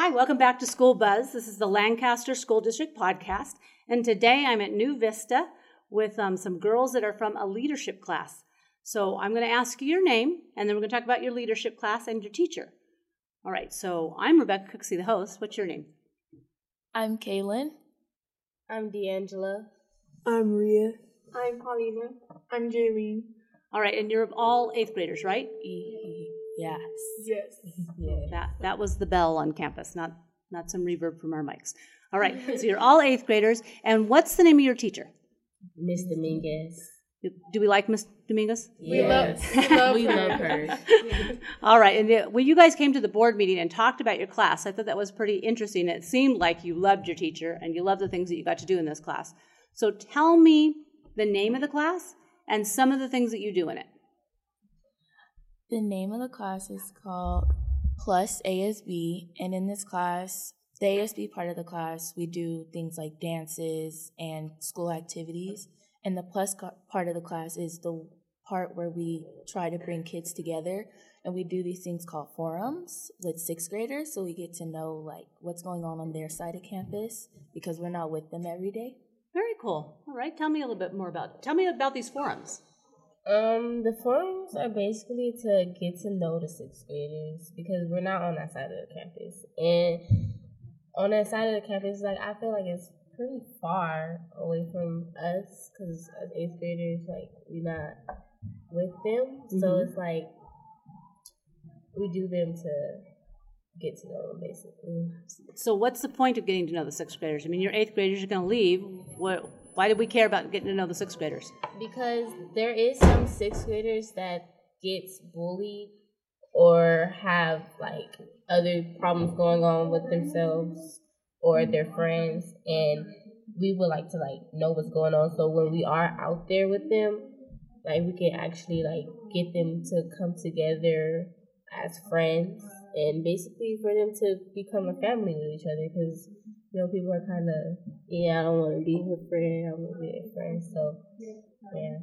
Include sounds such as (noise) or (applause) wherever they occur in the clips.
Hi, welcome back to School Buzz. This is the Lancaster School District podcast, and today I'm at New Vista with um, some girls that are from a leadership class. So I'm going to ask you your name, and then we're going to talk about your leadership class and your teacher. All right, so I'm Rebecca Cooksey, the host. What's your name? I'm Kaylin. I'm D'Angela. I'm Ria. I'm Paulina. I'm Jaylene. All right, and you're all eighth graders, right? Yes. Yes. (laughs) Yeah. That that was the bell on campus, not not some reverb from our mics. All right, so (laughs) you're all eighth graders, and what's the name of your teacher? Miss Dominguez. Do we like Miss Dominguez? We love- Yes. we love (laughs) we her. love her. All right, and uh, when you guys came to the board meeting and talked about your class, I thought that was pretty interesting. It seemed like you loved your teacher and you loved the things that you got to do in this class. So tell me the name of the class and some of the things that you do in it. The name of the class is called Plus ASB, and in this class, the ASB part of the class, we do things like dances and school activities. And the plus part of the class is the part where we try to bring kids together and we do these things called forums with sixth graders so we get to know like what's going on on their side of campus because we're not with them every day. Very cool. All right, tell me a little bit more about. Tell me about these forums. Um, the forums are basically to get to know the sixth graders because we're not on that side of the campus. And on that side of the campus, like I feel like it's pretty far away from us because as eighth graders, like we're not with them. So Mhm. it's like we do them to get to know them basically. So what's the point of getting to know the sixth graders? I mean, your eighth graders are going to leave. What? Why do we care about getting to know the sixth graders? because there is some sixth graders that gets bullied or have like other problems going on with themselves or their friends and we would like to like know what's going on so when we are out there with them like we can actually like get them to come together as friends and basically for them to become a family with each other because you know people are kind of yeah i don't want to be her friend i want to be a friend so yeah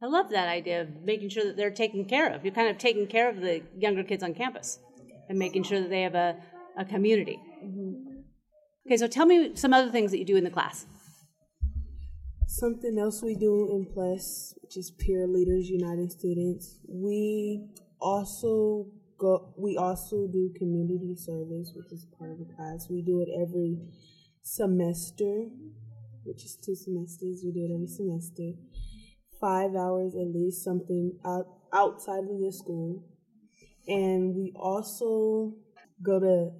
I love that idea of making sure that they're taken care of. You're kind of taking care of the younger kids on campus and making sure that they have a, a community. Mm-hmm. Okay, so tell me some other things that you do in the class. Something else we do in Plus, which is Peer Leaders United Students, we also go. We also do community service, which is part of the class. We do it every semester, which is two semesters. We do it every semester, five hours at least, something out outside of the school, and we also go to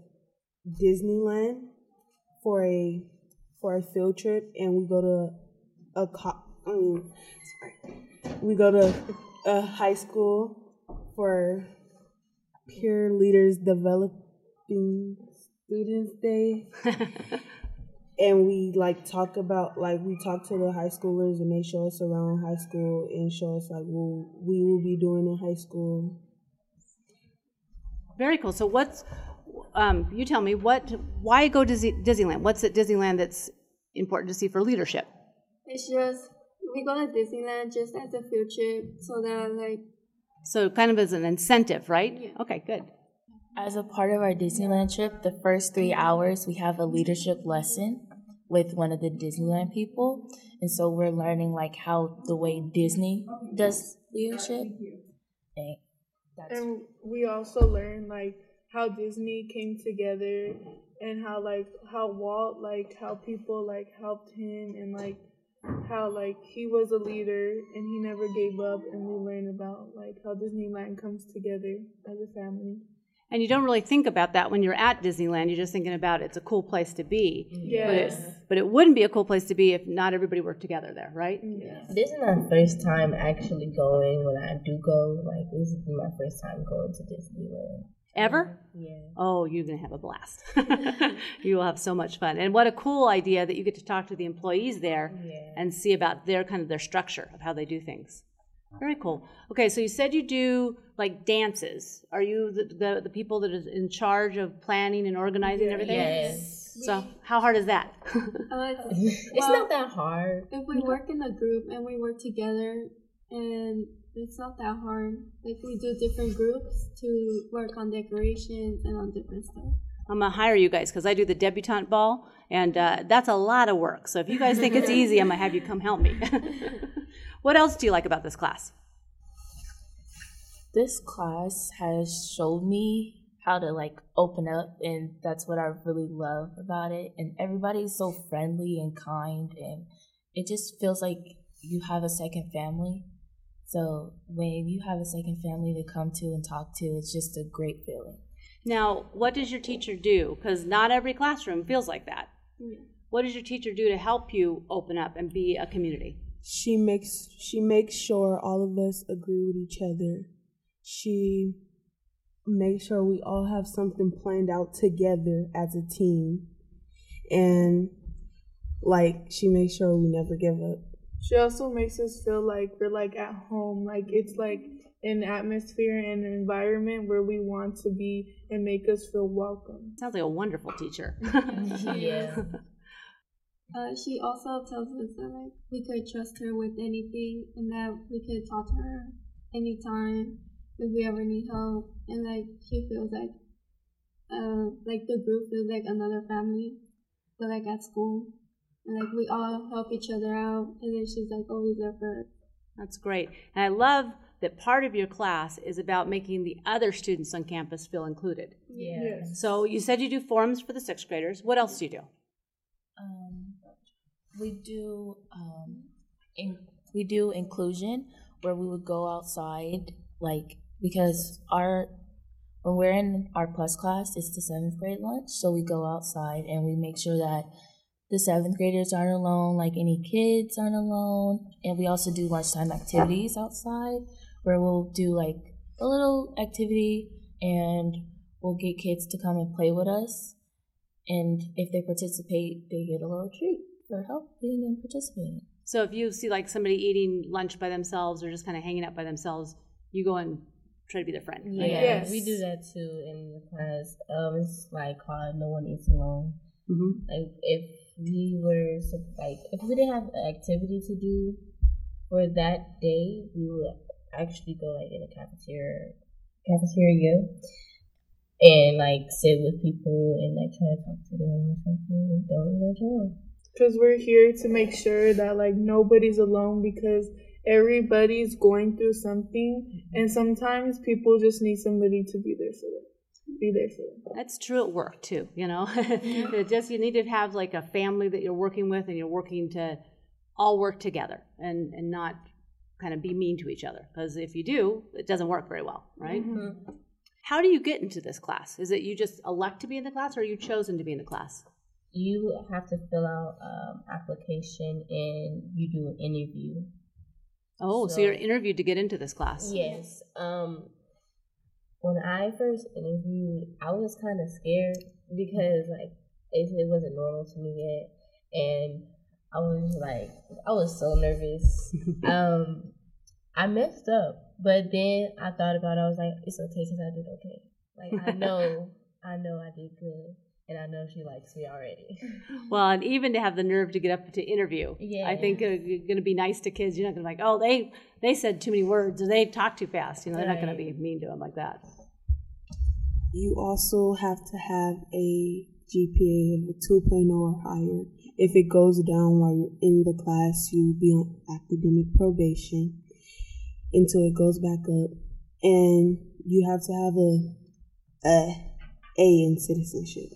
Disneyland for a for a field trip, and we go to a co- mean, sorry, we go to a high school for peer leaders developing students day, (laughs) and we like talk about like we talk to the high schoolers, and they show us around high school and show us like what we will be doing in high school. Very cool. So what's um, you tell me what why go to Disney, Disneyland? What's at Disneyland that's important to see for leadership? It's just we go to Disneyland just as a field trip, so that like So kind of as an incentive, right? Yeah. Okay, good. As a part of our Disneyland trip, the first three hours we have a leadership lesson with one of the Disneyland people. And so we're learning like how the way Disney does leadership. And that's And we also learned like how Disney came together and how like how Walt like how people like helped him and like how like he was a leader and he never gave up and we learned about like how Disneyland comes together as a family. And you don't really think about that when you're at Disneyland. You're just thinking about it's a cool place to be. But it, but it wouldn't be a cool place to be if not everybody worked together there, right? This is my first time actually going. When I do go, like this is my first time going to Disneyland. Ever? Yeah. Oh, you're going to have a blast. (laughs) you will have so much fun. And what a cool idea that you get to talk to the employees there Yeah. and see about their kind of their structure of how they do things. Very cool. Okay, so you said you do like dances. Are you the, the, the people that is in charge of planning and organizing everything? Yes. So how hard is that? (laughs) uh, (laughs) It's well, not that hard. if we work in a group and we work together, and it's not that hard. Like we do different groups to work on decorations and on different stuff. I'm gonna hire you guys because I do the debutante ball, and uh, that's a lot of work. So if you guys think it's easy, I'm gonna have you come help me. (laughs) what else do you like about this class? This class has showed me how to like open up and that's what I really love about it. And everybody's so friendly and kind and it just feels like you have a second family. So when you have a second family to come to and talk to, it's just a great feeling. Now, what does your teacher do? Because not every classroom feels like that. Mm. What does your teacher do to help you open up and be a community? She makes she makes sure all of us agree with each other. She makes sure we all have something planned out together as a team. And like she makes sure we never give up. She also makes us feel like we're like at home. Like it's like an atmosphere and an environment where we want to be and make us feel welcome. Sounds like a wonderful teacher. (laughs) (laughs) Yeah. Uh, she also tells us that like we could trust her with anything and that we could talk to her anytime if we ever need help and like she feels like uh like the group feels like another family but like at school and like we all help each other out and then she's like always there for us. That's great. And I love that part of your class is about making the other students on campus feel included. Yeah. Yes. So you said you do forums for the sixth graders. What else do you do? Um, we do um, in, we do inclusion where we would go outside like because our when we're in our plus class it's the seventh grade lunch so we go outside and we make sure that the seventh graders aren't alone like any kids aren't alone and we also do lunchtime activities outside where we'll do like a little activity and we'll get kids to come and play with us and if they participate, they get a little treat for helping and participating. So if you see like somebody eating lunch by themselves or just kind of hanging out by themselves, you go and try to be their friend. Yeah. Yes. we do that too in the class. Um, it's like called "No One Eats Alone." Mhm. Like if we were like if we didn't have an activity to do for that day, we would actually go like in a cafeteria, cafeteria, go and like sit with people and like try to talk to them or something. And don't let you Because we're here to make sure that like nobody's alone because everybody's going through something mm-hmm. and sometimes people just need somebody to be there for them. Be there for them. That's true at work too, you know. (laughs) it just you need to have like a family that you're working with and you're working to all work together and and not kind of be mean to each other because if you do, it doesn't work very well, right? How do you get into this class? Is it you just elect to be in the class or are you chosen to be in the class? you have to fill out um, application and you do an interview. Oh, so, So- you're interviewed to get into this class. Yes. Um, when I first interviewed, I was kind of scared because like it, it wasn't normal to me yet, and I was like, I was so nervous. (laughs) um, I messed up, but then I thought about it. I was like, it's okay because I did okay. Like I (laughs) know, I know I did good, and I know she likes me already. (laughs) Well, and even to have the nerve to get up to interview, I think you're going to be nice to kids. You're not going to be like, oh, they they said too many words or they talk too fast. You know, they're not going to be mean to them like that. You also have to have a GPA of a 2.0 or higher. If it goes down while you're in the class, you'll be on academic probation until it goes back up. And you have to have a, a A in citizenship.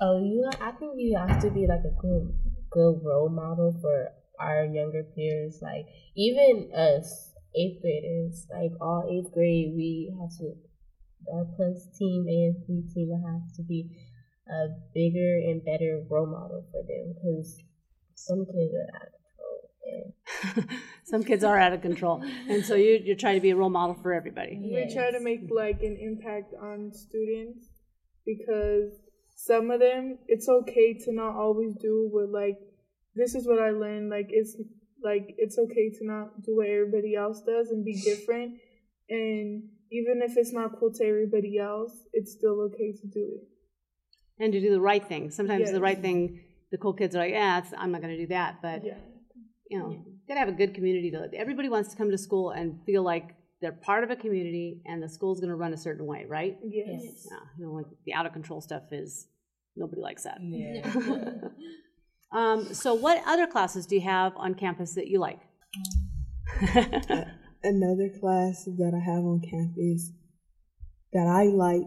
Oh, you! I think you have to be like a good, good role model for our younger peers. Like even us eighth graders, like all eighth grade, we have to. Our plus team, ASB team, have to be a bigger and better role model for them because some kids are out of control. And (laughs) Some kids are out of control, and so you you're trying to be a role model for everybody. We try to make like an impact on students because some of them it's okay to not always do what like this is what I learned like it's like it's okay to not do what everybody else does and be different and even if it's not cool to everybody else it's still okay to do it. and to do the right thing. Sometimes the right thing, the cool kids are like, yeah, it's, I'm not going to do that. But Yeah. you know, gotta have a good community. To everybody wants to come to school and feel like they're part of a community and the school's going to run a certain way, right? Yes. Yeah, you know, like the out of control stuff is nobody likes that. Yeah. (laughs) um, so, what other classes do you have on campus that you like? (laughs) Another class that I have on campus that I like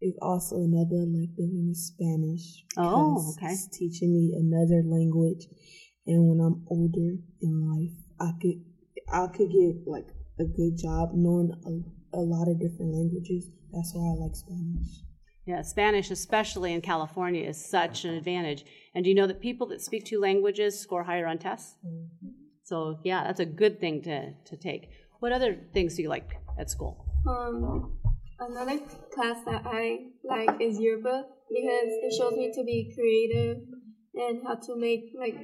is also another elective it's Spanish. Oh, okay. It's teaching me another language, and when I'm older in life, I could I could get like a good job knowing a, a lot of different languages. That's why I like Spanish. Yeah, Spanish, especially in California, is such an advantage. And do you know that people that speak two languages score higher on tests? Mm-hmm. So, yeah, that's a good thing to, to take. What other things do you like at school? Um, another class that I like is yearbook because it shows me to be creative and how to make like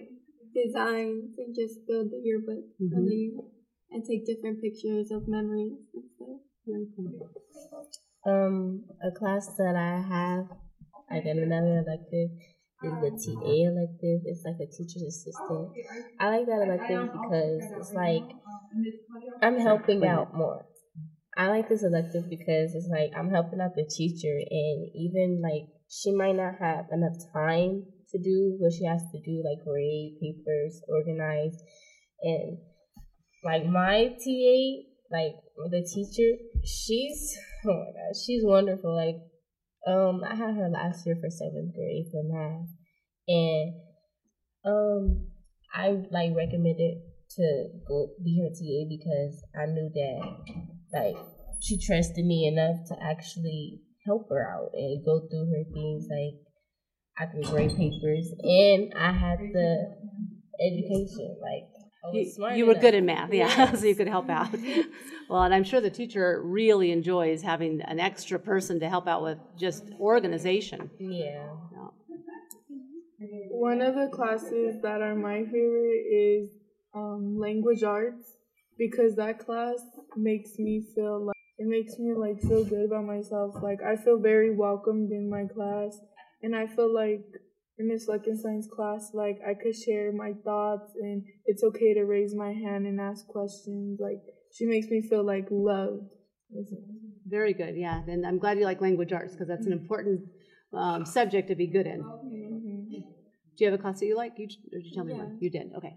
designs and just build the yearbook Mhm. of the year and take different pictures of memories and stuff. Very cool. Um, a class that I have, like in another elective, is the TA elective. It's like a teacher's assistant. I like that elective because it's like I'm helping out more. I like this elective because it's like I'm helping out the teacher, and even like she might not have enough time to do what she has to do, like grade papers, organize, and like my TA, like the teacher, she's (laughs) oh my god, she's wonderful. Like, um, I had her last year for seventh grade for math, and um, I like recommended to go be her TA because I knew that like she trusted me enough to actually help her out and go through her things. Like, I can grade papers, and I had the education. Like, You, smart you were good in math, yeah, Yes. (laughs) so you could help out. (laughs) well, and I'm sure the teacher really enjoys having an extra person to help out with just organization. Yeah. Yeah. One of the classes that are my favorite is um, language arts because that class makes me feel like it makes me like feel good about myself. Like I feel very welcomed in my class, and I feel like in Miss Leckenstein's class, like I could share my thoughts, and it's okay to raise my hand and ask questions. Like she makes me feel like loved. Very good, yeah. And I'm glad you like language arts because that's an important um, subject to be good in. Do you have a class that you like? You, or did you tell me one? You did, okay.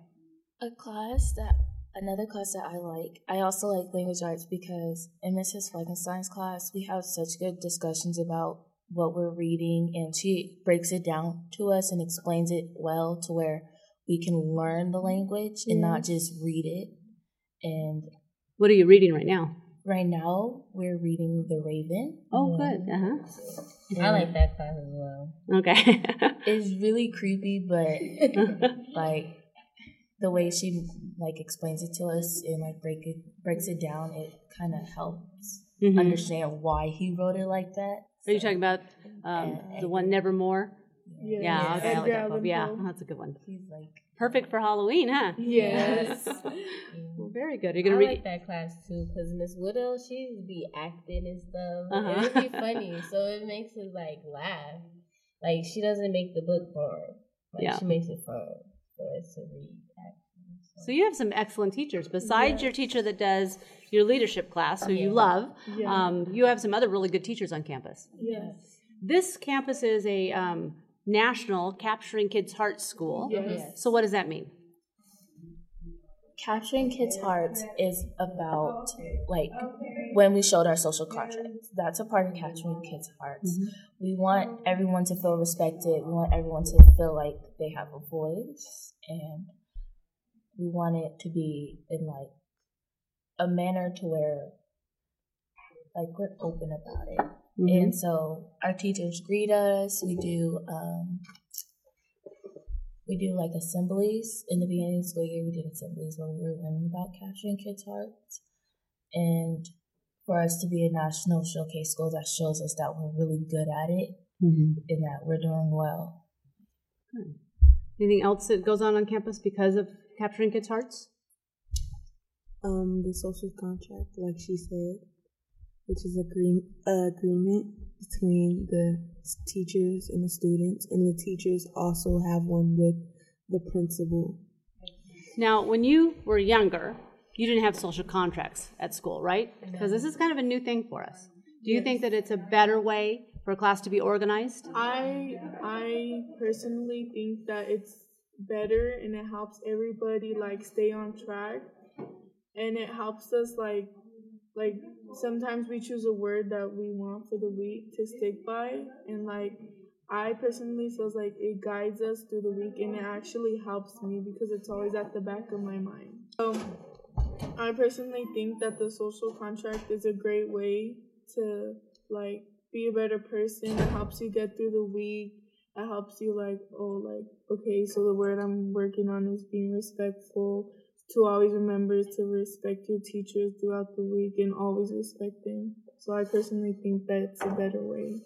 A class that another class that I like. I also like language arts because in Mrs. Frankenstein's class we have such good discussions about what we're reading and she breaks it down to us and explains it well to where we can learn the language and not just read it. And What are you reading right now? right now we're reading The Raven. Oh, good. Uh huh. I like that class as well. Okay. (laughs) It's really creepy, but (laughs) like the way she like explains it to us and like break it breaks it down, it kind of helps Mhm. understand why he wrote it like that. Are you talking about um, the one Nevermore? Yeah, Yeah, okay, I like that book. Yeah, that's a good one. He's like, Perfect for Halloween, huh? Yes. (laughs) Well, very good. You're gonna read? like that class too because Miss Widow she be acting and stuff. Uh-huh. And it'd be (laughs) funny, so it makes us like laugh. Like she doesn't make the book boring. Like Yeah. she makes it fun for us to read. Actually. So you have some excellent teachers. Besides your teacher that does your leadership class, who you love, Yeah. um, you have some other really good teachers on campus. yes. This campus is a um, national Capturing Kids' Hearts school. Yes. So what does that mean? capturing kids' hearts is about like when we showed our social contract. That's a part of capturing kids' hearts. We want everyone to feel respected. We want everyone to feel like they have a voice, and we want it to be in like a manner to where like we're open about it. And so our teachers greet us. We do um, we do like assemblies in the beginning of the school year. We did assemblies where we were learning about capturing kids' hearts, and for us to be a national showcase school, that shows us that we're really good at it and that we're doing well. Anything else that goes on on campus because of Capturing Kids' Hearts? Um, the social contract, like she said, which is agree- uh, agreement between the teachers and the students, and the teachers also have one with the principal. Now, when you were younger, you didn't have social contracts at school, right? Because this is kind of a new thing for us. Do you think that it's a better way for a class to be organized? I I personally think that it's better and it helps everybody like stay on track and it helps us like like sometimes we choose a word that we want for the week to stick by and like I personally feels like it guides us through the week and it actually helps me because it's always at the back of my mind. So I personally think that the social contract is a great way to like be a better person. It helps you get through the week. It helps you like, oh like, okay, so the word I'm working on is being respectful. To always remember to respect your teachers throughout the week and always respect them. So I personally think that's a better way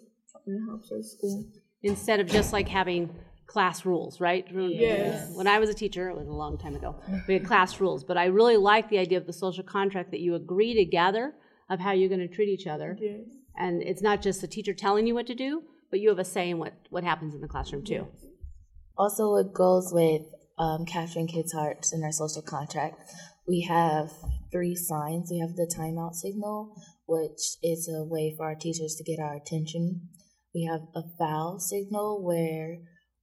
and it helps our school. Instead of just like having class rules, right? Yes. When I was a teacher, it was a long time ago, we had class (laughs) rules. But I really like the idea of the social contract that you agree together of how you're going to treat each other. Yes. And it's not just the teacher telling you what to do, but you have a say in what, what happens in the classroom too. Also, it goes with um, capturing kids' hearts in our social contract. We have three signs. We have the timeout signal, which is a way for our teachers to get our attention. We have a foul signal where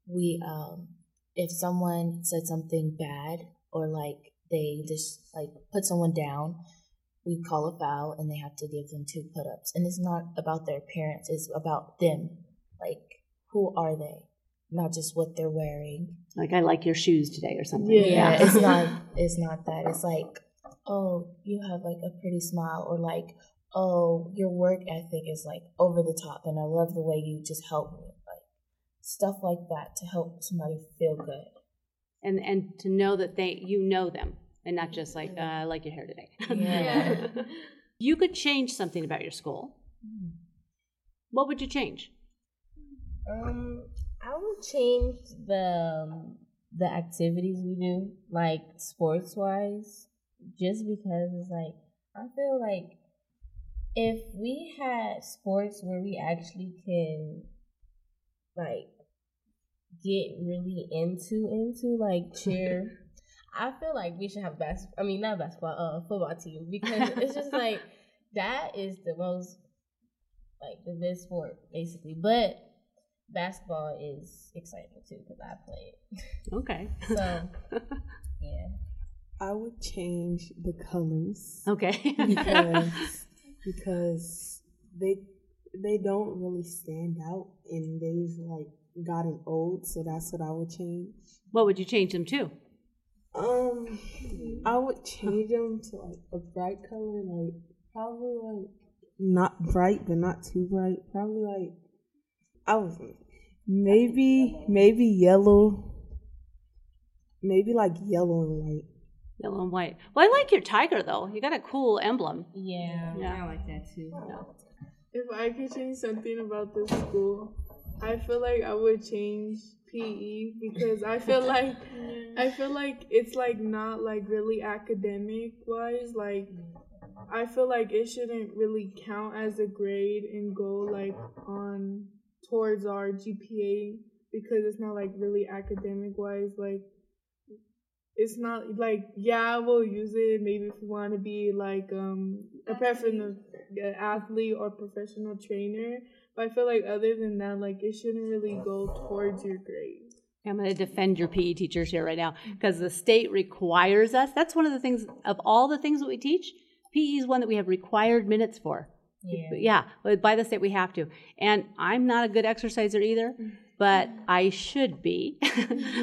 we, um, if someone said something bad or like they just like put someone down, we call a foul and they have to give them two put ups. And it's not about their parents, it's about them. Like, who are they? Not just what they're wearing. Like, I like your shoes today or something. Yeah. it's (laughs) not it's not that. It's like, oh, you have like a pretty smile or like, oh, your work ethic is like over the top and I love the way you just help me. Like stuff like that to help somebody feel good. And, and to know that they, you know them and not just like, uh, I like your hair today. Yeah. (laughs) you could change something about your school. What would you change? Um, I would change the um, the activities we do, like sports wise, just because it's like I feel like if we had sports where we actually can like get really into into like cheer. (laughs) I feel like we should have bas- I mean not basketball, uh football team because it's just (laughs) like that is the most like the best sport basically. But basketball is exciting too because I play it. Okay. (laughs) So yeah. I would change the colors okay. (laughs) because because they they don't really stand out and they've like gotten old, so that's what I would change. what would you change them to? Um, I would change them to like a bright color, like probably like not bright but not too bright. Probably like I was maybe maybe yellow, maybe like yellow and white. Yellow and white. Well, I like your tiger though. You got a cool emblem. Yeah, Yeah. I like that too. If I could change something about the school, I feel like I would change PE because I feel (laughs) like I feel like it's like not like really academic wise. Like I feel like it shouldn't really count as a grade and go like on towards our GPA because it's not like really academic wise. Like it's not like yeah we'll use it maybe if you want to be like um a professional athlete or professional trainer but i feel like other than that like it shouldn't really go towards your grade I'm going to defend your PE teachers here right now because the state requires us. That's one of the things of all the things that we teach. PE is one that we have required minutes for. Yeah. Yeah, but by the state we have to. And I'm not a good exerciser either, but I should be. (laughs)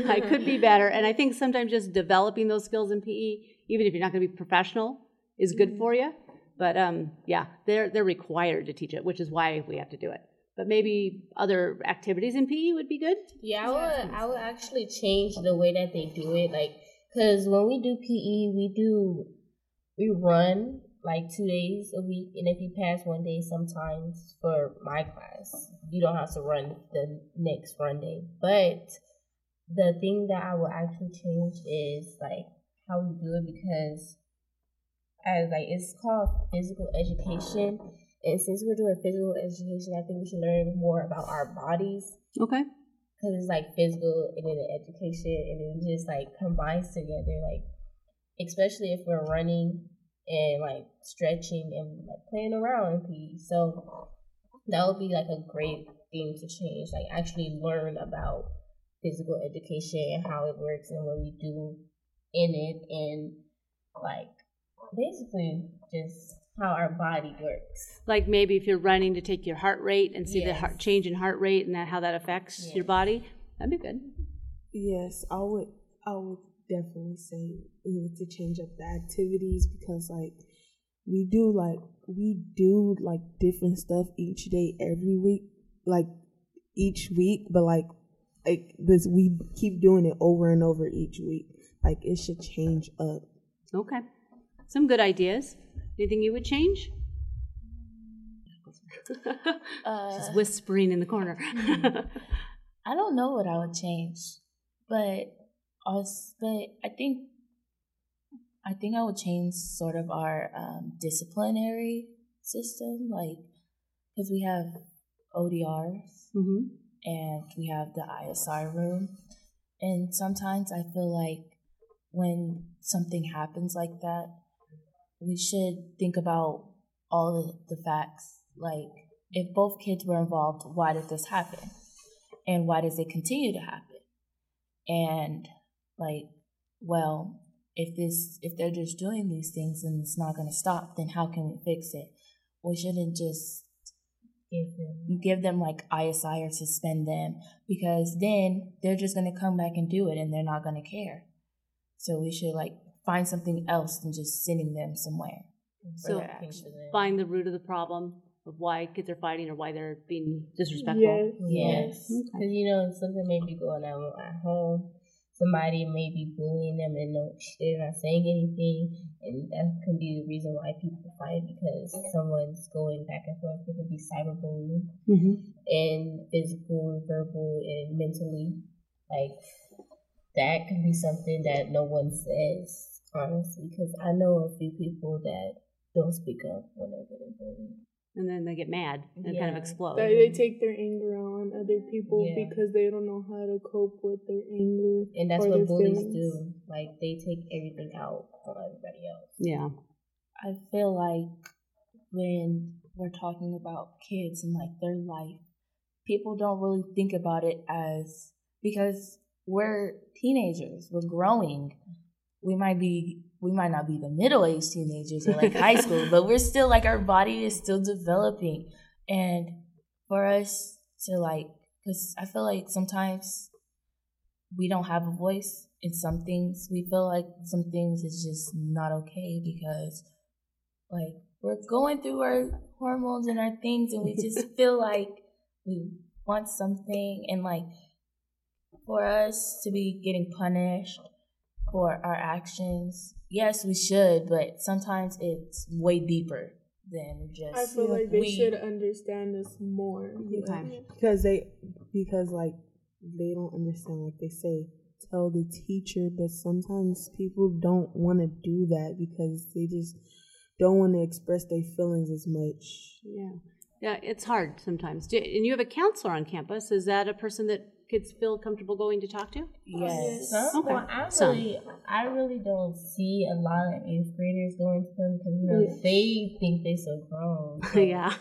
I could be (laughs) better. And I think sometimes just developing those skills in PE, even if you're not going to be professional, is good for you. But um, yeah, they're they're required to teach it, which is why we have to do it. But maybe other activities in PE would be good. Yeah, I would. I would actually change the way that they do it, like, cause when we do PE, we do we run like two days a week, and if you pass one day, sometimes for my class, you don't have to run the next run day. But the thing that I will actually change is like how we do it because as like it's called physical education. And since we're doing physical education, I think we should learn more about our bodies Okay. because it's like physical and then the education and it just like combines together like especially if we're running and like stretching and like playing around in PE. So that would be like a great thing to change. Like actually learn about physical education and how it works and what we do in it and like basically just how our body works. Like maybe if you're running to take your heart rate and see the heart, change in heart rate and that how that affects your body, that'd be good. Yes, I would. I would definitely say we need to change up the activities because, like, we do like we do like different stuff each day, every week, like each week. But like, like this, we keep doing it over and over each week. Like, it should change up. Okay. Some good ideas. Anything you would change? (laughs) Uh, She's whispering in the corner. (laughs) I don't know what I would change, but also, but I think I think I would change sort of our um, disciplinary system, like because we have ODRs hmm and we have the ISR room, and sometimes I feel like when something happens like that, we should think about all the, the facts. Like, if both kids were involved, why did this happen? And why does it continue to happen? And, like, well, if this if they're just doing these things and it's not going to stop, then how can we fix it? We shouldn't just Give them give them like ISI or suspend them because then they're just going to come back and do it and they're not going to care. So we should like find something else than just sending them somewhere. So their things action. for them. find the root of the problem of why kids are fighting or why they're being disrespectful. Yes. Yes, Okay. because you know something may be going on at home. Somebody may be bullying them and no, they're not saying anything, and that can be the reason why people fight because someone's going back and forth. It could be cyberbullying hmm and physical, verbal, and mentally. Like that could be something that no one says honestly, because I know a few people that don't speak up when they're getting bullied. And then they get mad and kind of explode. That they take their anger out on other people Yeah. because they don't know how to cope with their anger. And that's what their bullies feelings. do. Like they take everything out on everybody else. yeah. I feel like when we're talking about kids and like their life, people don't really think about it as because we're teenagers, we're growing. We might be we might not be the middle aged teenagers or like high school, but we're still like our body is still developing. And for us to like because I feel like sometimes we don't have a voice in some things. We feel like some things is just not okay because like we're going through our hormones and our things and we (laughs) just feel like we want something and like for us to be getting punished for our actions yes we should but sometimes it's way deeper than just I feel like they we- should understand us more. Okay. because they because like they don't understand like they say tell the teacher but sometimes people don't want to do that because they just don't want to express their feelings as much Yeah. Yeah, it's hard sometimes. And you have a counselor on campus. Is that a person that kids feel comfortable going to talk to? yes Some, Okay. well, I Some. really, I really don't see a lot of eighth graders going to them because you know Yeah. they think they're so grown. (laughs) So, yeah.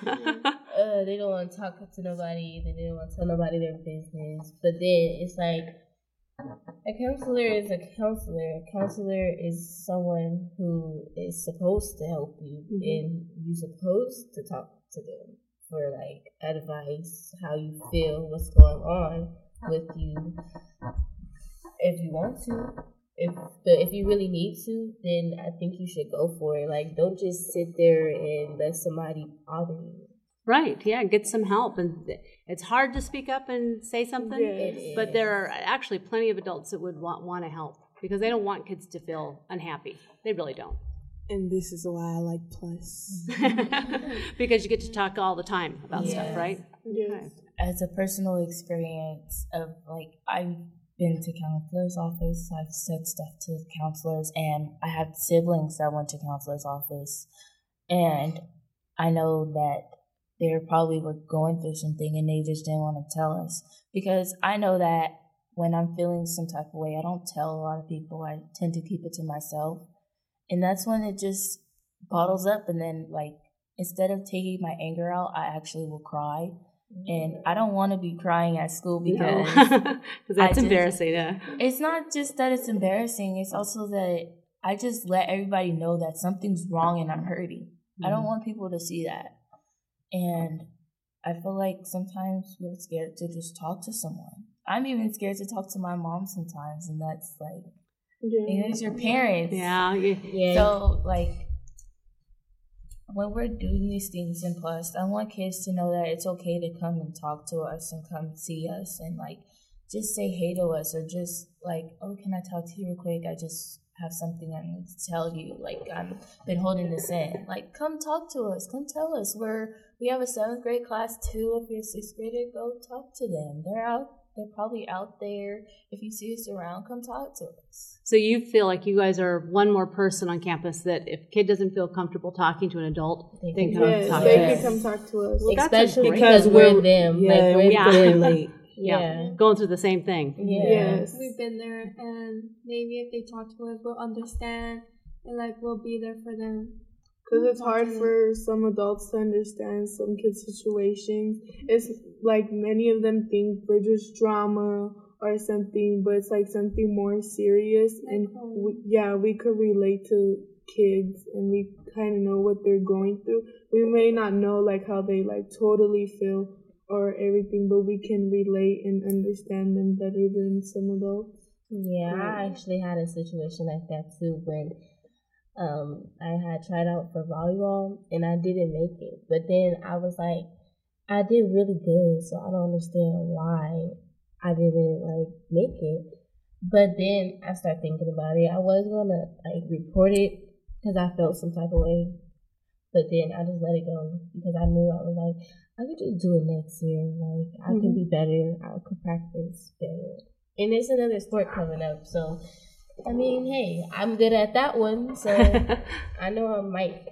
Uh, they don't want to talk to nobody. They don't want to tell nobody their business. But then it's like a counselor is a counselor. A counselor is someone who is supposed to help you, and you're supposed to talk to them for like advice, how you feel, what's going on with you. If you want to, if the if you really need to, then I think you should go for it. Like, don't just sit there and let somebody bother you. right. Yeah. Get some help. And it's hard to speak up and say something, Yes. but there are actually plenty of adults that would want, want to help because they don't want kids to feel unhappy. They really don't. and this is why i like plus (laughs) because you get to talk all the time about stuff, right? Yes. As a personal experience of like I've been to counselor's office, I've said stuff to counselors and I had siblings that went to counselor's office and I know that they probably were going through something and they just didn't want to tell us because I know that when I'm feeling some type of way, I don't tell a lot of people. I tend to keep it to myself. And that's when it just bottles up. And then, like, instead of taking my anger out, I actually will cry. And I don't want to be crying at school because (laughs) Because that's just- embarrassing. Yeah. it's not just that it's embarrassing, it's also that I just let everybody know that something's wrong and I'm hurting. I don't mm. want people to see that. And I feel like sometimes we're scared to just talk to someone. I'm even scared to talk to my mom sometimes, and that's like, Yeah. and it's your parents. Yeah. Yeah. So, like, when we're doing these things in Plus, I want kids to know that it's okay to come and talk to us and come see us and, like, just say hey to us or just, like, oh, can I talk to you real quick? I just have something I need to tell you. Like, I've been holding this in. Like, come talk to us. Come tell us. We're, we have a seventh grade class too. If you're sixth grader, go talk to them. They're out. They're probably out there. If you see us around, come talk to us. So you feel like you guys are one more person on campus that if a kid doesn't feel comfortable talking to an adult, They they can can come Yes, talk they to us. can come talk to us. Well, Especially because we're them. Yeah, like we're we Yeah. can relate. (laughs) Yeah. Yeah. Going through the same thing. Yeah. Yes. We've been there, and maybe if they talk to us, we'll understand, and like we'll be there for them. Because it's oh, hard for some adults to understand some kids' situations. It's like many of them think we're just drama or something, but it's like something more serious. And we, yeah, we could relate to kids and we kind of know what they're going through. We may not know like how they like totally feel or everything, but we can relate and understand them better than some adults. Yeah, Right. I actually had a situation like that too when um I had tried out for volleyball and I didn't make it. But then I was like, I did really good, so I don't understand why I didn't like make it. But then I started thinking about it. I was gonna like report it because I felt some type of way. But then I just let it go because I knew I was like, I could just do it next year. Like I can be better. I could practice better. And there's another sport coming up, so I mean, hey, I'm good at that one, so (laughs) I know I might,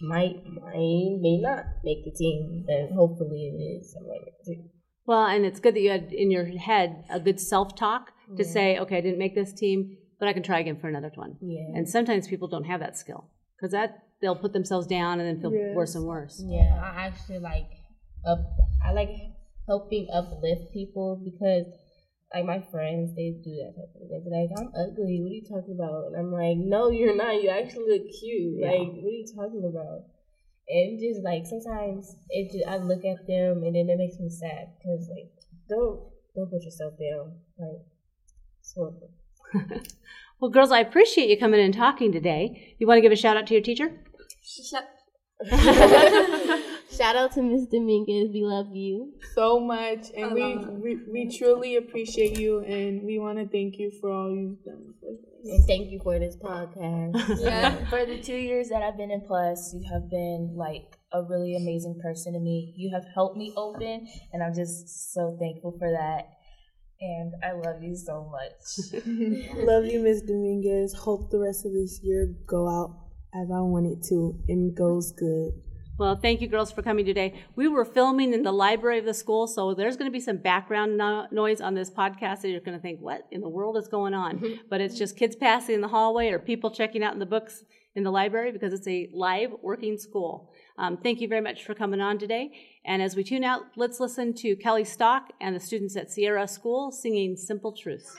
might, might, may not make the team, but hopefully it is. I might make the team. Well, and it's good that you had in your head a good self talk to Yeah. say, okay, I didn't make this team, but I can try again for another one. Yeah. And sometimes people don't have that skill because that they'll put themselves down and then feel Yes. worse and worse. Yeah, I actually like up. I like helping uplift people because, like my friends, they do that type of thing. They be like, "I'm ugly. What are you talking about?" And I'm like, "No, you're not. You actually look cute. Yeah. Like, what are you talking about?" And just like sometimes it, just, I look at them and then it makes me sad because like don't don't put yourself down. Like, it's horrible. (laughs) Well, girls, I appreciate you coming and talking today. You want to give a shout out to your teacher? (laughs) (laughs) Shut. Shout out to Miss Dominguez. We love you. so much and we, we we truly appreciate you and we want to thank you for all you've done for us. And thank you for this podcast. (laughs) Yeah, for the two years that I've been in Plus, you have been like a really amazing person to me. You have helped me open, and I'm just so thankful for that. And I love you so much. (laughs) (laughs) Love you, Miss Dominguez. Hope the rest of this year go out as I want it to and goes good. Well, thank you, girls, for coming today. We were filming in the library of the school, so there's going to be some background no- noise on this podcast that you're going to think, what in the world is going on? But it's just kids passing in the hallway or people checking out in the books in the library because it's a live working school. Um, thank you very much for coming on today. And as we tune out, let's listen to Kelly Stock and the students at Sierra School singing Simple Truths.